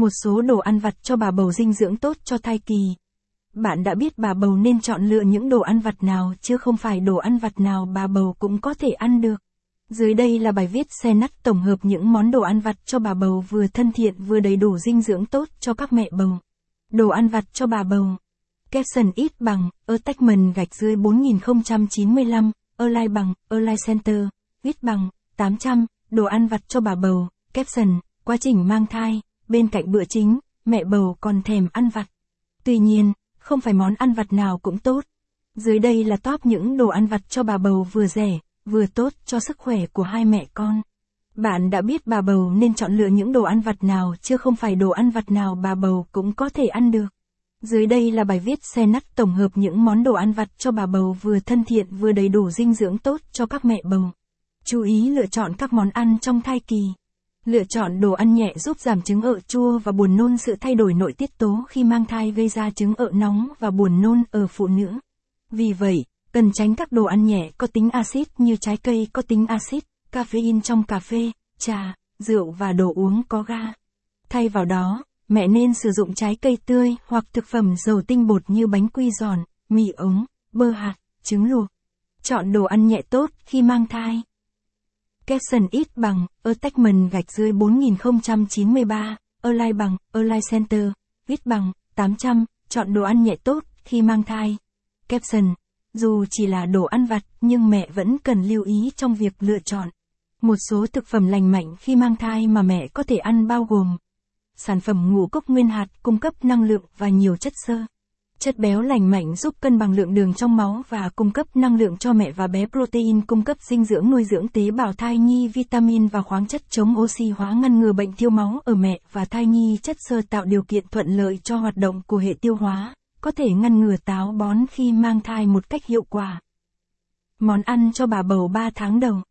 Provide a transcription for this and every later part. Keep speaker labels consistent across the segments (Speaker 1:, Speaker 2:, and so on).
Speaker 1: Một số đồ ăn vặt cho bà bầu dinh dưỡng tốt cho thai kỳ. Bạn đã biết bà bầu nên chọn lựa những đồ ăn vặt nào chứ không phải đồ ăn vặt nào bà bầu cũng có thể ăn được. Dưới đây là bài viết xe nắt tổng hợp những món đồ ăn vặt cho bà bầu vừa thân thiện vừa đầy đủ dinh dưỡng tốt cho các mẹ bầu. Đồ ăn vặt cho bà bầu. Capson ít bằng, attachment gạch dưới 4095, Align bằng, Align Center, ít bằng, 800, đồ ăn vặt cho bà bầu, caption, quá trình mang thai, bên cạnh bữa chính, mẹ bầu còn thèm ăn vặt. Tuy nhiên, không phải món ăn vặt nào cũng tốt. Dưới đây là top những đồ ăn vặt cho bà bầu vừa rẻ, vừa tốt cho sức khỏe của hai mẹ con. Bạn đã biết bà bầu nên chọn lựa những đồ ăn vặt nào chứ không phải đồ ăn vặt nào bà bầu cũng có thể ăn được. Dưới đây là bài viết xe nắt tổng hợp những món đồ ăn vặt cho bà bầu vừa thân thiện vừa đầy đủ dinh dưỡng tốt cho các mẹ bầu. Chú ý lựa chọn các món ăn trong thai kỳ. Lựa chọn đồ ăn nhẹ giúp giảm chứng ợ chua và buồn nôn sự thay đổi nội tiết tố khi mang thai gây ra chứng ợ nóng và buồn nôn ở phụ nữ. Vì vậy, cần tránh các đồ ăn nhẹ có tính axit như trái cây có tính axit, caffeine trong cà phê, trà, rượu và đồ uống có ga. Thay vào đó, mẹ nên sử dụng trái cây tươi hoặc thực phẩm giàu tinh bột như bánh quy giòn, mì ống, bơ hạt, trứng luộc. Chọn đồ ăn nhẹ tốt khi mang thai. Capson ít bằng, attachment gạch dưới 4093, Align bằng, Align Center, ít bằng, 800, chọn đồ ăn nhẹ tốt khi mang thai. Capson, dù chỉ là đồ ăn vặt nhưng mẹ vẫn cần lưu ý trong việc lựa chọn. Một số thực phẩm lành mạnh khi mang thai mà mẹ có thể ăn bao gồm sản phẩm ngũ cốc nguyên hạt cung cấp năng lượng và nhiều chất xơ. Chất béo lành mạnh giúp cân bằng lượng đường trong máu và cung cấp năng lượng cho mẹ và bé protein cung cấp dinh dưỡng nuôi dưỡng tế bào thai nhi vitamin và khoáng chất chống oxy hóa ngăn ngừa bệnh tiêu máu ở mẹ và thai nhi chất xơ tạo điều kiện thuận lợi cho hoạt động của hệ tiêu hóa, có thể ngăn ngừa táo bón khi mang thai một cách hiệu quả. Món ăn cho bà bầu 3 tháng đầu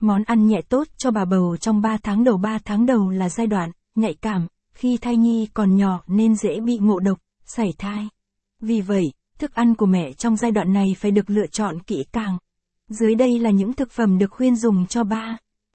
Speaker 1: Món ăn nhẹ tốt cho bà bầu trong 3 tháng đầu 3 tháng đầu là giai đoạn nhạy cảm, khi thai nhi còn nhỏ nên dễ bị ngộ độc, sảy thai. Vì vậy, thức ăn của mẹ trong giai đoạn này phải được lựa chọn kỹ càng. Dưới đây là những thực phẩm được khuyên dùng cho ba